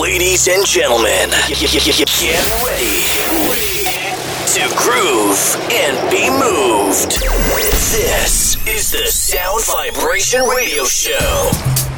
Ladies and gentlemen, get ready to groove and be moved. This is the Sound Vibration Radio Show.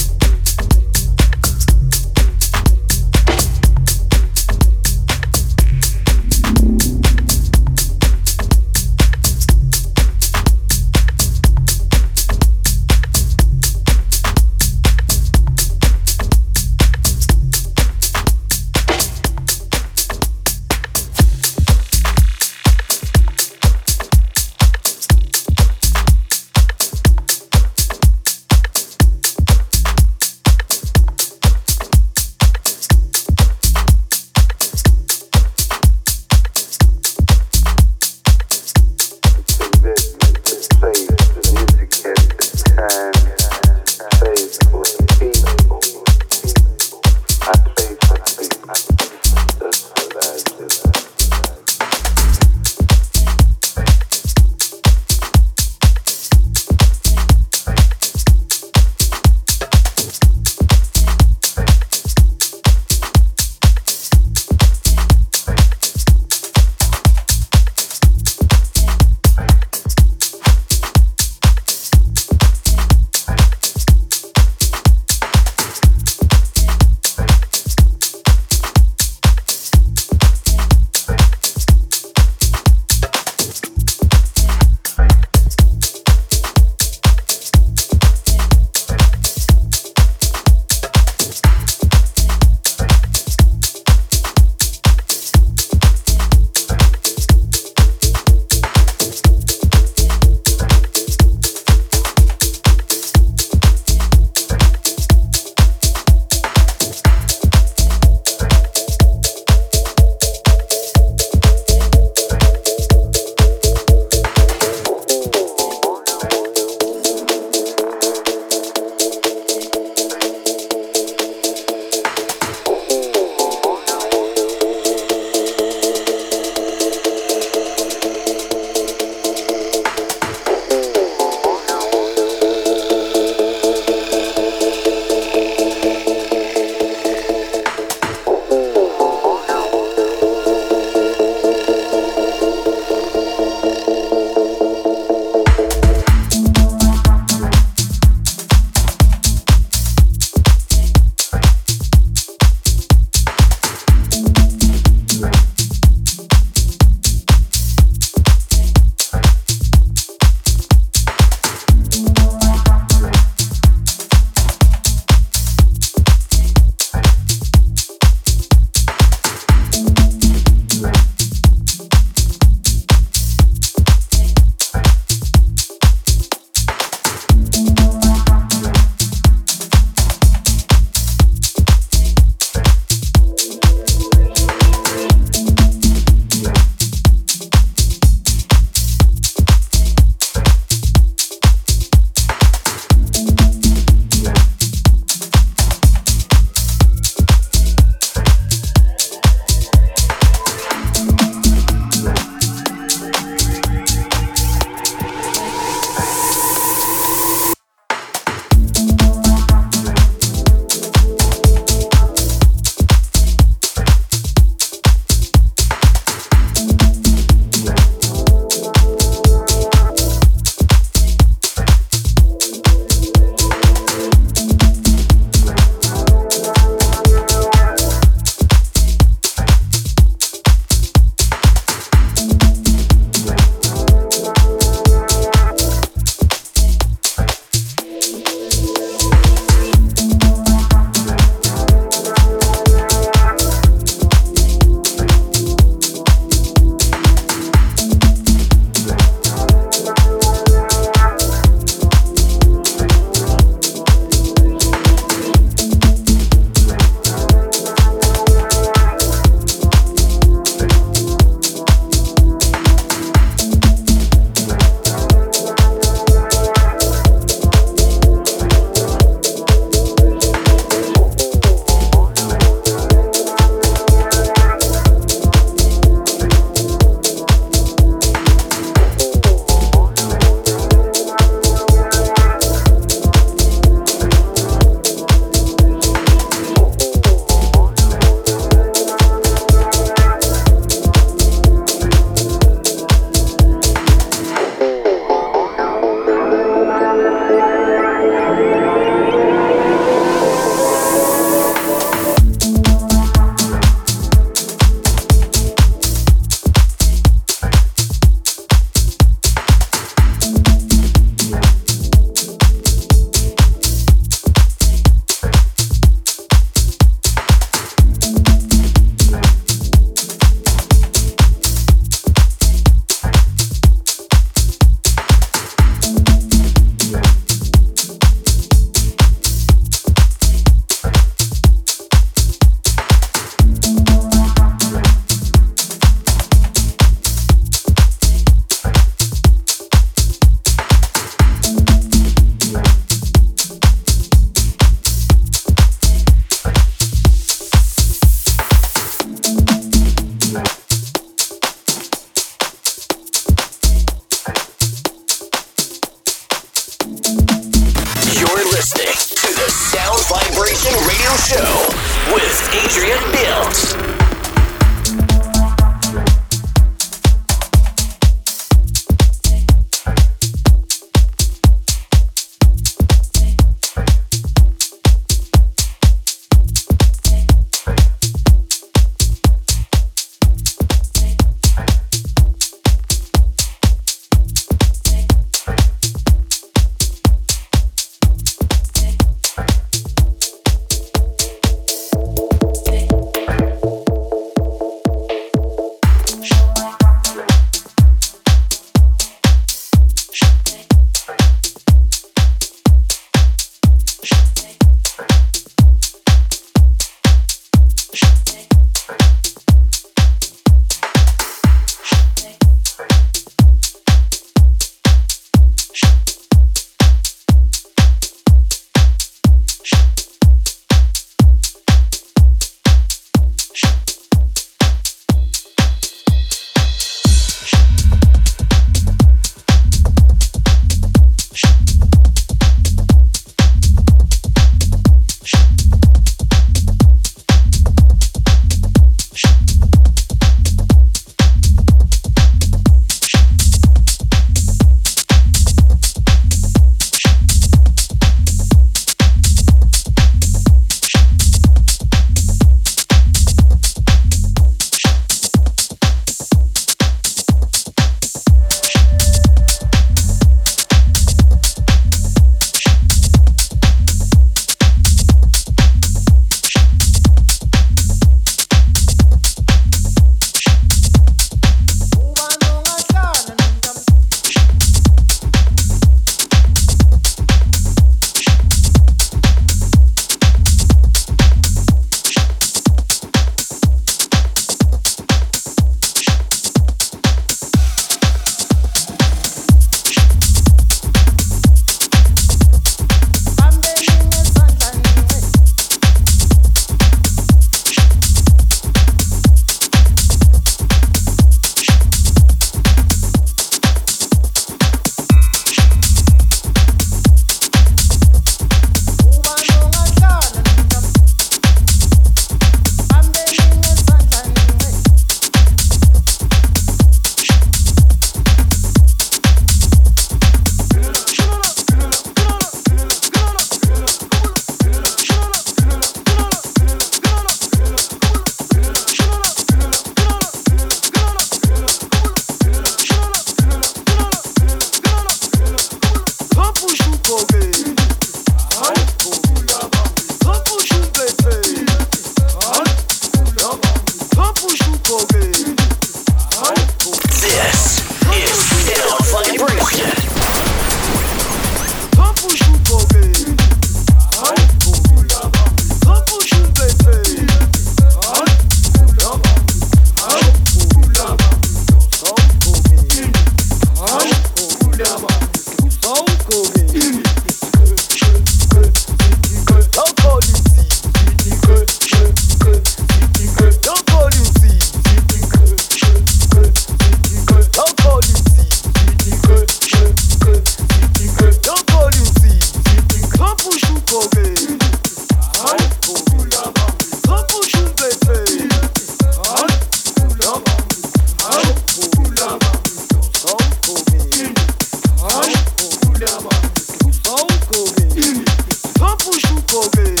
chupou, o.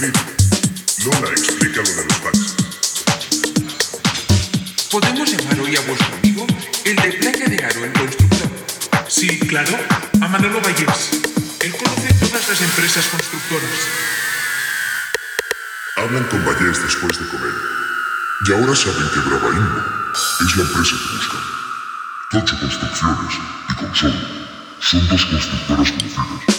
Lola explica lo de los taxis. ¿Podemos llamar hoy a vuestro amigo, el de Placa de Aro, el constructor? Sí, claro, a Manolo Vallés. Él conoce todas las empresas constructoras. Hablan con Vallés después de comer. Y ahora saben que Brava Inmo es la empresa que buscan. Tocho Construcciones y Consol son dos constructoras conocidas.